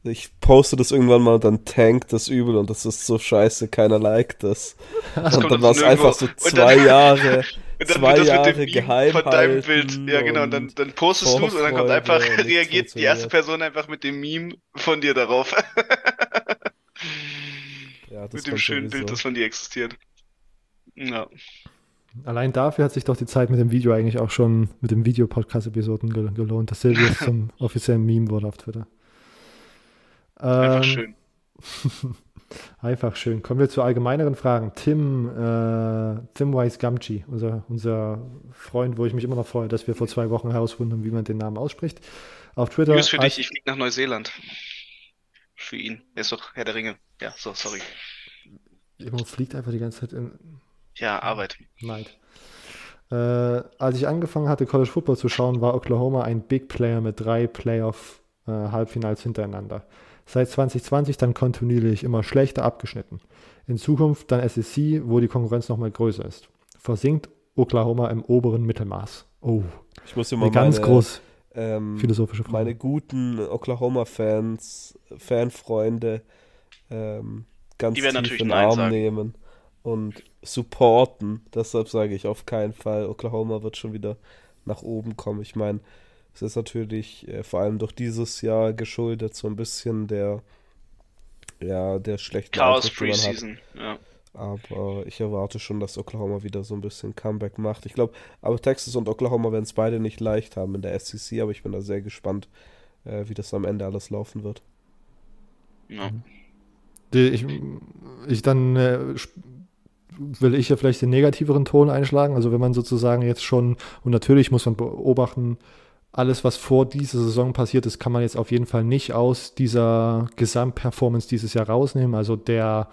Ich poste das irgendwann mal und dann tankt das übel und das ist so scheiße, keiner liked das. Das und dann war es einfach so zwei dann- Jahre, Und dann zwei *laughs* wird das Jahre mit dem Meme geheim von deinem Bild. Ja, genau. Und dann, dann postest du es und dann kommt einfach, reagiert die erste. Person einfach mit dem Meme von dir darauf. *laughs* ja, das mit dem schönen sowieso. Bild, das von dir existiert. Ja. Allein dafür hat sich doch die Zeit mit dem Video eigentlich auch schon mit dem Videopodcast-Episoden gel gelohnt, dass Silvius *laughs* zum offiziellen Meme wurde auf Twitter. Einfach Ähm, schön. *laughs* Einfach schön. Kommen wir zu allgemeineren Fragen. Tim, äh, Tim Weiss Gamgee, unser, unser Freund, wo ich mich immer noch freue, dass wir vor zwei Wochen herausgefunden haben, wie man den Namen ausspricht. Auf Twitter. News für dich, ich fliege nach Neuseeland. Für ihn. Er ist doch Herr der Ringe. Ja, so, sorry. Jemand fliegt einfach die ganze Zeit in Ja, Arbeit. Neid. Äh, als ich angefangen hatte, College Football zu schauen, war Oklahoma ein Big Player mit drei Playoff-Halbfinals hintereinander. Seit 2020 dann kontinuierlich immer schlechter abgeschnitten. In Zukunft dann SEC, wo die Konkurrenz nochmal größer ist. Versinkt Oklahoma im oberen Mittelmaß. Oh, Ich muss eine ganz meine, groß ähm, philosophische Frage. meine guten Oklahoma-Fans, Fanfreunde, ähm, ganz Die tief natürlich in den Arm sagen. nehmen und supporten. Deshalb sage ich auf keinen Fall, Oklahoma wird schon wieder nach oben kommen. Ich meine, es ist natürlich äh, vor allem durch dieses Jahr geschuldet so ein bisschen der ja, der schlechten Chaos. Preseason. Ja. Aber ich erwarte schon, dass Oklahoma wieder so ein bisschen Comeback macht. Ich glaube, aber Texas und Oklahoma werden es beide nicht leicht haben in der SEC, aber ich bin da sehr gespannt, äh, wie das am Ende alles laufen wird. Ja. Die, ich, ich dann äh, will ich ja vielleicht den negativeren Ton einschlagen. Also wenn man sozusagen jetzt schon, und natürlich muss man beobachten, alles, was vor dieser Saison passiert ist, kann man jetzt auf jeden Fall nicht aus dieser Gesamtperformance dieses Jahr rausnehmen. Also der,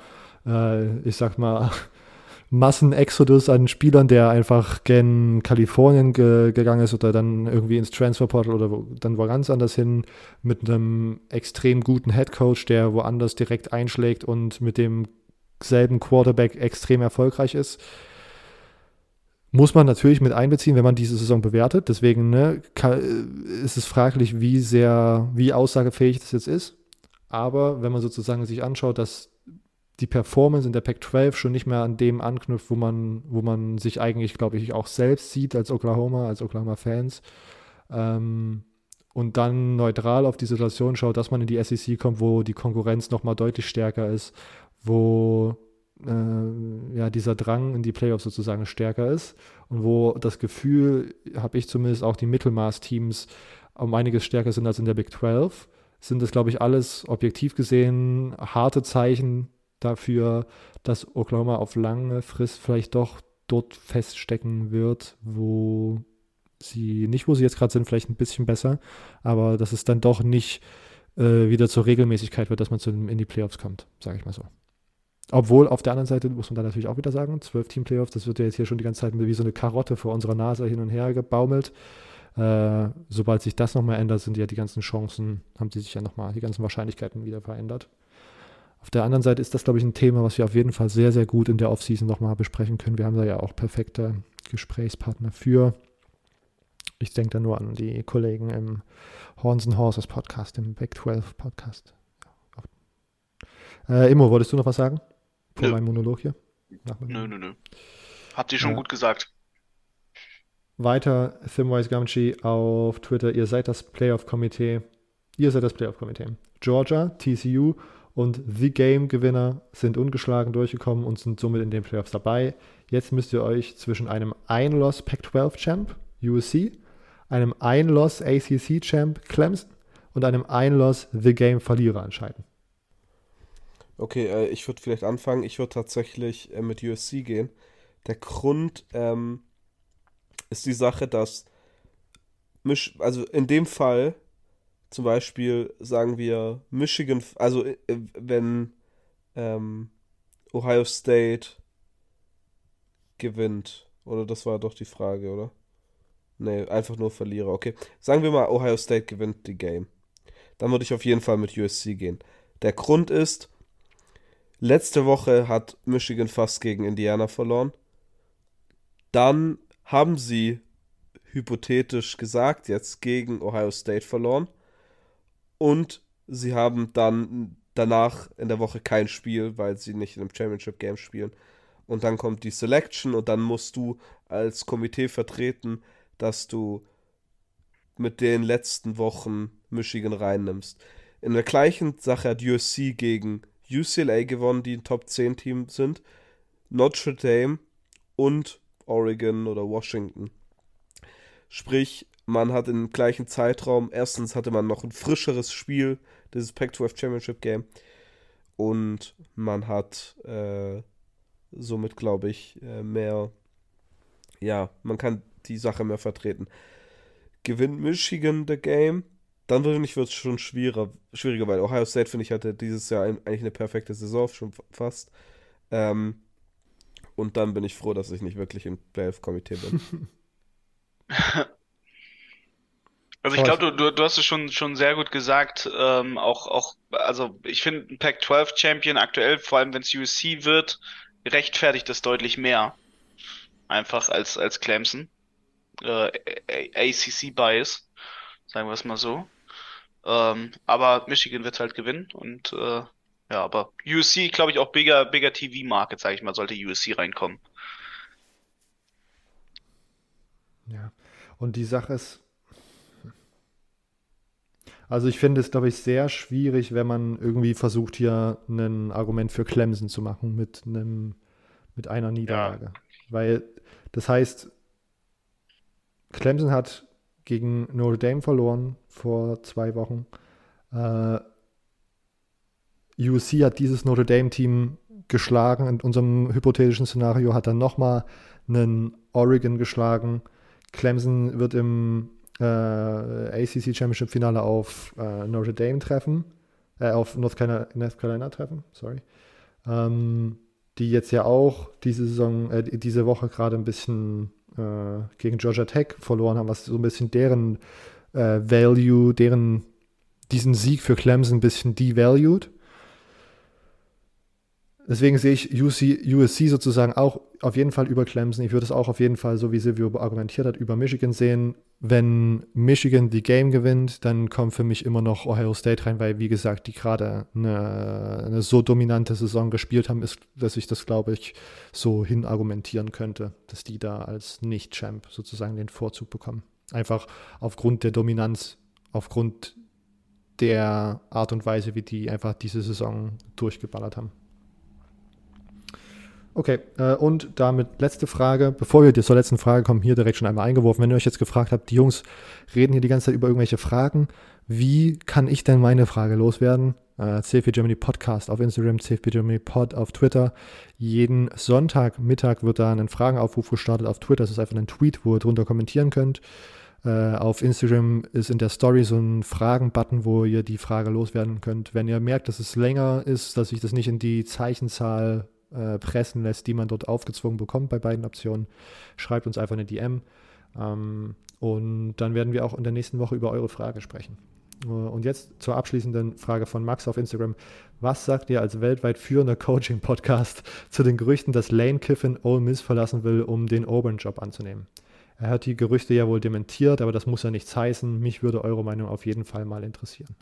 äh, ich sag mal, *laughs* Massenexodus an Spielern, der einfach gen Kalifornien ge gegangen ist oder dann irgendwie ins Transferportal oder wo, dann wo ganz anders hin mit einem extrem guten Headcoach, der woanders direkt einschlägt und mit demselben Quarterback extrem erfolgreich ist. Muss man natürlich mit einbeziehen, wenn man diese Saison bewertet. Deswegen ne, kann, ist es fraglich, wie sehr, wie aussagefähig das jetzt ist. Aber wenn man sozusagen sich anschaut, dass die Performance in der Pac-12 schon nicht mehr an dem anknüpft, wo man, wo man sich eigentlich, glaube ich, auch selbst sieht als Oklahoma, als Oklahoma-Fans. Ähm, und dann neutral auf die Situation schaut, dass man in die SEC kommt, wo die Konkurrenz nochmal deutlich stärker ist, wo äh, ja, dieser Drang in die Playoffs sozusagen stärker ist und wo das Gefühl, habe ich zumindest auch die Mittelmaß-Teams um einiges stärker sind als in der Big 12, sind das, glaube ich, alles objektiv gesehen harte Zeichen, dafür, dass Oklahoma auf lange Frist vielleicht doch dort feststecken wird, wo sie, nicht wo sie jetzt gerade sind, vielleicht ein bisschen besser, aber dass es dann doch nicht äh, wieder zur Regelmäßigkeit wird, dass man zu, in die Playoffs kommt, sage ich mal so. Obwohl auf der anderen Seite muss man da natürlich auch wieder sagen, 12 Team Playoffs, das wird ja jetzt hier schon die ganze Zeit wie so eine Karotte vor unserer Nase hin und her gebaumelt. Äh, sobald sich das nochmal ändert, sind ja die ganzen Chancen, haben sie sich ja nochmal, die ganzen Wahrscheinlichkeiten wieder verändert. Auf der anderen Seite ist das, glaube ich, ein Thema, was wir auf jeden Fall sehr, sehr gut in der Offseason nochmal besprechen können. Wir haben da ja auch perfekte Gesprächspartner für. Ich denke da nur an die Kollegen im Horns and Horses Podcast, im Back 12 Podcast. Äh, Immo, wolltest du noch was sagen? Vor Nö. meinem Monolog hier? Nö, nö, nö. Habt ihr schon Ja. gut gesagt. Weiter, Thimwise Gamgee auf Twitter, ihr seid das Playoff-Komitee. Ihr seid das Playoff-Komitee. Georgia, TCU und The Game-Gewinner sind ungeschlagen durchgekommen und sind somit in den Playoffs dabei. Jetzt müsst ihr euch zwischen einem Ein-Loss Pac-12-Champ, USC, einem Ein-Loss ACC-Champ, Clemson und einem Ein-Loss The Game-Verlierer entscheiden. Okay, äh, ich würde vielleicht anfangen. Ich würde tatsächlich äh, mit USC gehen. Der Grund ähm, ist die Sache, dass Mich also in dem Fall zum Beispiel sagen wir Michigan, also äh, wenn ähm, Ohio State gewinnt, oder das war doch die Frage, oder? Nee, einfach nur Verlierer, okay. Sagen wir mal, Ohio State gewinnt die Game. Dann würde ich auf jeden Fall mit USC gehen. Der Grund ist, letzte Woche hat Michigan fast gegen Indiana verloren. Dann haben sie hypothetisch gesagt jetzt gegen Ohio State verloren. Und sie haben dann danach in der Woche kein Spiel, weil sie nicht in einem Championship Game spielen. Und dann kommt die Selection und dann musst du als Komitee vertreten, dass du mit den letzten Wochen Michigan reinnimmst. In der gleichen Sache hat USC gegen UCLA gewonnen, die ein Top 10 Team sind, Notre Dame und Oregon oder Washington. Sprich, man hat im gleichen Zeitraum, erstens hatte man noch ein frischeres Spiel, dieses Pac-12 Championship Game, und man hat äh, somit, glaube ich, äh, mehr, ja, man kann die Sache mehr vertreten. Gewinnt Michigan the Game, dann finde ich, wird es schon schwieriger, schwieriger, weil Ohio State, finde ich, hatte dieses Jahr eigentlich eine perfekte Saison, schon fast. Ähm, und dann bin ich froh, dass ich nicht wirklich im Playoff-Komitee bin. *laughs* Also ich glaube, du, du, du hast es schon, schon sehr gut gesagt. Ähm, auch, auch, also ich finde ein Pac-12 Champion aktuell, vor allem wenn es USC wird, rechtfertigt das deutlich mehr. Einfach als, als Clemson. Äh, ACC Bias, sagen wir es mal so. Ähm, aber Michigan wird halt gewinnen und äh, ja, aber USC, glaube ich, auch bigger, bigger TV-Market, sage ich mal, sollte USC reinkommen. Ja. Und die Sache ist, also ich finde es, glaube ich, sehr schwierig, wenn man irgendwie versucht, hier ein Argument für Clemson zu machen mit einem, mit einer Niederlage. Weil das heißt, Clemson hat gegen Notre Dame verloren vor zwei Wochen. Äh, USC hat dieses Notre Dame-Team geschlagen. In unserem hypothetischen Szenario hat dann nochmal einen Oregon geschlagen. Clemson wird im äh, ACC Championship Finale auf äh, Notre Dame treffen, äh, auf North Carolina, North Carolina treffen, sorry. Ähm, die jetzt ja auch diese Saison, äh, diese Woche gerade ein bisschen äh, gegen Georgia Tech verloren haben, was so ein bisschen deren äh, Value, deren diesen Sieg für Clemson ein bisschen devalued. Deswegen sehe ich UC, USC sozusagen auch auf jeden Fall über Clemson. Ich würde es auch auf jeden Fall, so wie Silvio argumentiert hat, über Michigan sehen. Wenn Michigan die Game gewinnt, dann kommt für mich immer noch Ohio State rein, weil, wie gesagt, die gerade eine, eine so dominante Saison gespielt haben, ist, dass ich das, glaube ich, so hin argumentieren könnte, dass die da als Nicht-Champ sozusagen den Vorzug bekommen. Einfach aufgrund der Dominanz, aufgrund der Art und Weise, wie die einfach diese Saison durchgeballert haben. Okay, äh, und damit letzte Frage. Bevor wir zur letzten Frage kommen, hier direkt schon einmal eingeworfen. Wenn ihr euch jetzt gefragt habt, die Jungs reden hier die ganze Zeit über irgendwelche Fragen, wie kann ich denn meine Frage loswerden? Äh, CFB Germany Podcast auf Instagram, CFB Germany Pod auf Twitter. Jeden Sonntagmittag wird da ein Fragenaufruf gestartet auf Twitter. Das ist einfach ein Tweet, wo ihr drunter kommentieren könnt. Äh, auf Instagram ist in der Story so ein Fragen-Button, wo ihr die Frage loswerden könnt. Wenn ihr merkt, dass es länger ist, dass sich das nicht in die Zeichenzahl äh, pressen lässt, die man dort aufgezwungen bekommt bei beiden Optionen, schreibt uns einfach eine DM. Ähm, und dann werden wir auch in der nächsten Woche über eure Frage sprechen. Äh, und jetzt zur abschließenden Frage von Max auf Instagram. Was sagt ihr als weltweit führender Coaching-Podcast *laughs* zu den Gerüchten, dass Lane Kiffin Ole Miss verlassen will, um den Auburn-Job anzunehmen? Er hat die Gerüchte ja wohl dementiert, aber das muss ja nichts heißen. Mich würde eure Meinung auf jeden Fall mal interessieren.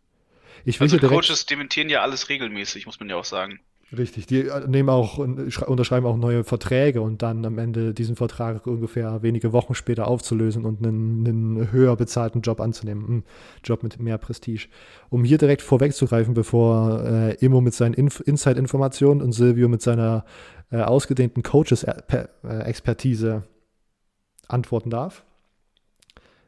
Ich also Coaches dementieren ja alles regelmäßig, muss man ja auch sagen. Richtig, die äh, nehmen auch unterschreiben auch neue Verträge und dann am Ende diesen Vertrag ungefähr wenige Wochen später aufzulösen und einen, einen höher bezahlten Job anzunehmen, einen Job mit mehr Prestige. Um hier direkt vorwegzugreifen, bevor äh, Immo mit seinen Inf Inside-Informationen und Silvio mit seiner äh, ausgedehnten Coaches-Expertise äh, antworten darf,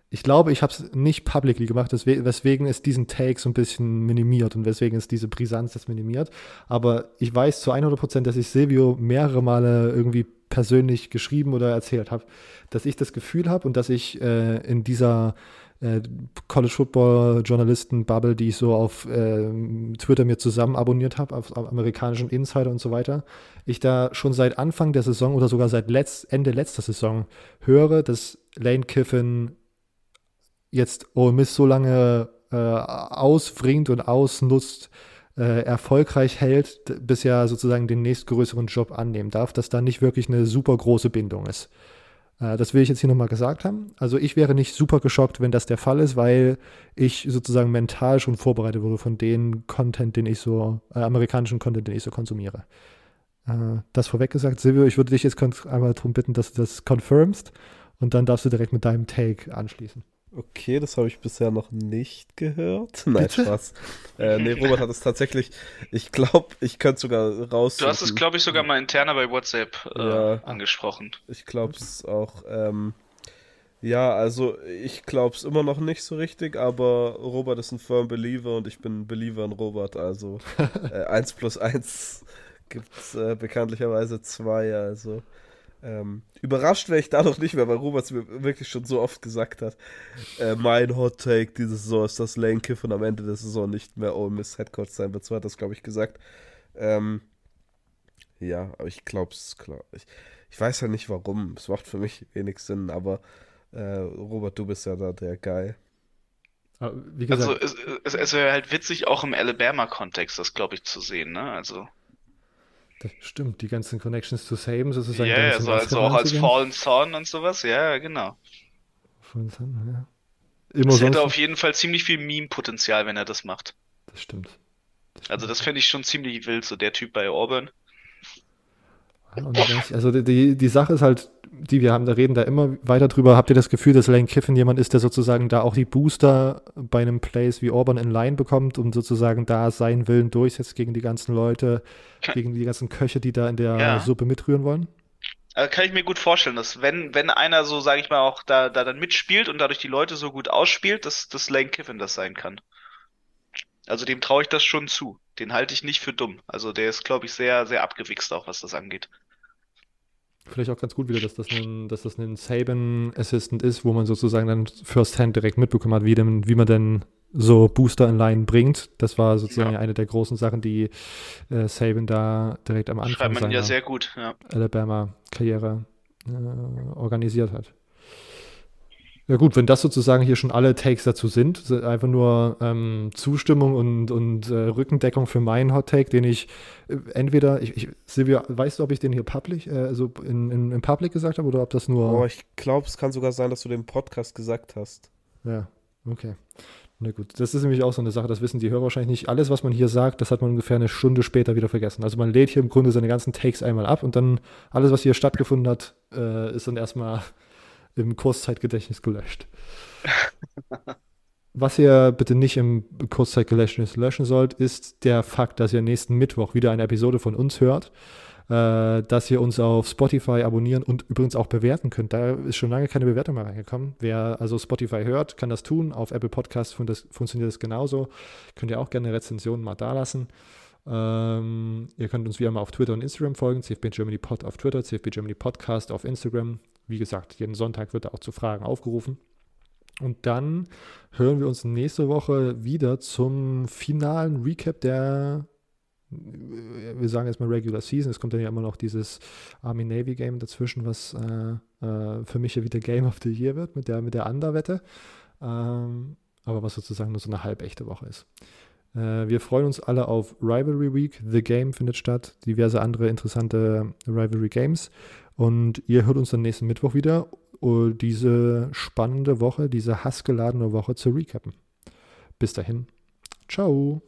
ich glaube, ich habe es nicht publicly gemacht, weswegen es diesen Take so ein bisschen minimiert und weswegen es diese Brisanz jetzt minimiert. Aber ich weiß zu 100 Prozent, dass ich Silvio mehrere Male irgendwie persönlich geschrieben oder erzählt habe, dass ich das Gefühl habe und dass ich äh, in dieser äh, College Football Journalisten Bubble, die ich so auf äh, Twitter mir zusammen abonniert habe, auf, auf, amerikanischen Insider und so weiter, ich da schon seit Anfang der Saison oder sogar seit letzt, Ende letzter Saison höre, dass Lane Kiffin jetzt Ole Miss so lange äh, ausbringt und ausnutzt, äh, erfolgreich hält, bis er sozusagen den nächstgrößeren Job annehmen darf, dass da nicht wirklich eine super große Bindung ist. Äh, das will ich jetzt hier nochmal gesagt haben. Also ich wäre nicht super geschockt, wenn das der Fall ist, weil ich sozusagen mental schon vorbereitet wurde von dem Content, den ich so, äh, amerikanischen Content, den ich so konsumiere. Äh, das vorweg gesagt, Silvio, ich würde dich jetzt einmal darum bitten, dass du das confirmst und dann darfst du direkt mit deinem Take anschließen. Okay, das habe ich bisher noch nicht gehört. Nein, Bitte? Spaß. Äh, nee, *laughs* Robert hat es tatsächlich, ich glaube, ich könnte sogar raus. Du hast es, glaube ich, sogar mal interner bei WhatsApp äh, ja, angesprochen. Ich glaube es auch. Ähm, ja, also ich glaube es immer noch nicht so richtig, aber Robert ist ein Firm Believer und ich bin ein Believer in Robert. Also *laughs* äh, 1 plus 1 gibt es äh, bekanntlicherweise zwei. Also ähm, überrascht wäre ich da noch nicht mehr, weil Robert es mir wirklich schon so oft gesagt hat. Äh, mein Hot Take diese Saison ist, dass Lane Kiffin am Ende der Saison nicht mehr Ole Miss Headcoach sein wird. So hat das, glaube ich, gesagt. Ähm, ja, aber ich glaube es klar. Ich, ich weiß ja nicht warum. Es macht für mich wenig Sinn, aber äh, Robert, du bist ja da der Guy. also es, es, es wäre halt witzig, auch im Alabama-Kontext das, glaube ich, zu sehen, ne? Also. Das stimmt, die ganzen Connections zu Saben sozusagen. Ja, yeah, so, also auch als Fallen Son und sowas, ja, genau. Fallen Son, ja. Immer das hätte auf jeden Fall ziemlich viel Meme-Potenzial, wenn er das macht. Das stimmt. Das stimmt. Also das fände ich schon ziemlich wild, so der Typ bei Auburn. Also die, die Sache ist halt, die wir haben, da reden da immer weiter drüber. Habt ihr das Gefühl, dass Lane Kiffin jemand ist, der sozusagen da auch die Booster bei einem Place wie Auburn in Line bekommt und sozusagen da seinen Willen durchsetzt gegen die ganzen Leute, gegen die ganzen Köche, die da in der ja. Suppe mitrühren wollen? Also kann ich mir gut vorstellen, dass wenn, wenn einer so, sage ich mal, auch da, da dann mitspielt und dadurch die Leute so gut ausspielt, dass, dass Lane Kiffin das sein kann. Also dem traue ich das schon zu. Den halte ich nicht für dumm. Also der ist, glaube ich, sehr, sehr abgewichst auch, was das angeht vielleicht auch ganz gut wieder, dass das ein, dass das ein Saban Assistant ist, wo man sozusagen dann First Hand direkt mitbekommen hat, wie, denn, wie man denn so Booster in Line bringt. Das war sozusagen ja. eine der großen Sachen, die äh, Saban da direkt am Anfang seiner ja sehr gut, ja. Alabama-Karriere äh, organisiert hat. Ja gut, wenn das sozusagen hier schon alle Takes dazu sind, einfach nur ähm, Zustimmung und, und äh, Rückendeckung für meinen Hot Take, den ich äh, entweder, ich, ich, Silvia, weißt du, ob ich den hier public, äh, also in, in, in Public gesagt habe oder ob das nur. Oh, ich glaube, es kann sogar sein, dass du den Podcast gesagt hast. Ja, okay. Na gut, das ist nämlich auch so eine Sache, das wissen die Hörer wahrscheinlich nicht. Alles, was man hier sagt, das hat man ungefähr eine Stunde später wieder vergessen. Also man lädt hier im Grunde seine ganzen Takes einmal ab und dann alles, was hier stattgefunden hat, äh, ist dann erstmal im Kurzzeitgedächtnis gelöscht. *laughs* Was ihr bitte nicht im Kurzzeitgedächtnis löschen sollt, ist der Fakt, dass ihr nächsten Mittwoch wieder eine Episode von uns hört. äh, dass ihr uns auf Spotify abonnieren und übrigens auch bewerten könnt. Da ist schon lange keine Bewertung mehr reingekommen. Wer also Spotify hört, kann das tun. Auf Apple Podcasts fun funktioniert das genauso. Könnt ihr auch gerne Rezensionen mal da lassen. Ähm, ihr könnt uns wie immer auf Twitter und Instagram folgen. CFB Germany Pod auf Twitter, CFB Germany Podcast auf Instagram. Wie gesagt, jeden Sonntag wird auch zu Fragen aufgerufen. Und dann hören wir uns nächste Woche wieder zum finalen Recap der, wir sagen jetzt mal Regular Season. Es kommt dann ja immer noch dieses Army-Navy-Game dazwischen, was äh, äh, für mich ja wieder Game of the Year wird mit der, mit der Under-Wette. Ähm, aber was sozusagen nur so eine halbechte Woche ist. Äh, wir freuen uns alle auf Rivalry Week. The Game findet statt. Diverse andere interessante Rivalry Games. Und ihr hört uns dann nächsten Mittwoch wieder diese spannende Woche, diese hassgeladene Woche zu recappen. Bis dahin, ciao.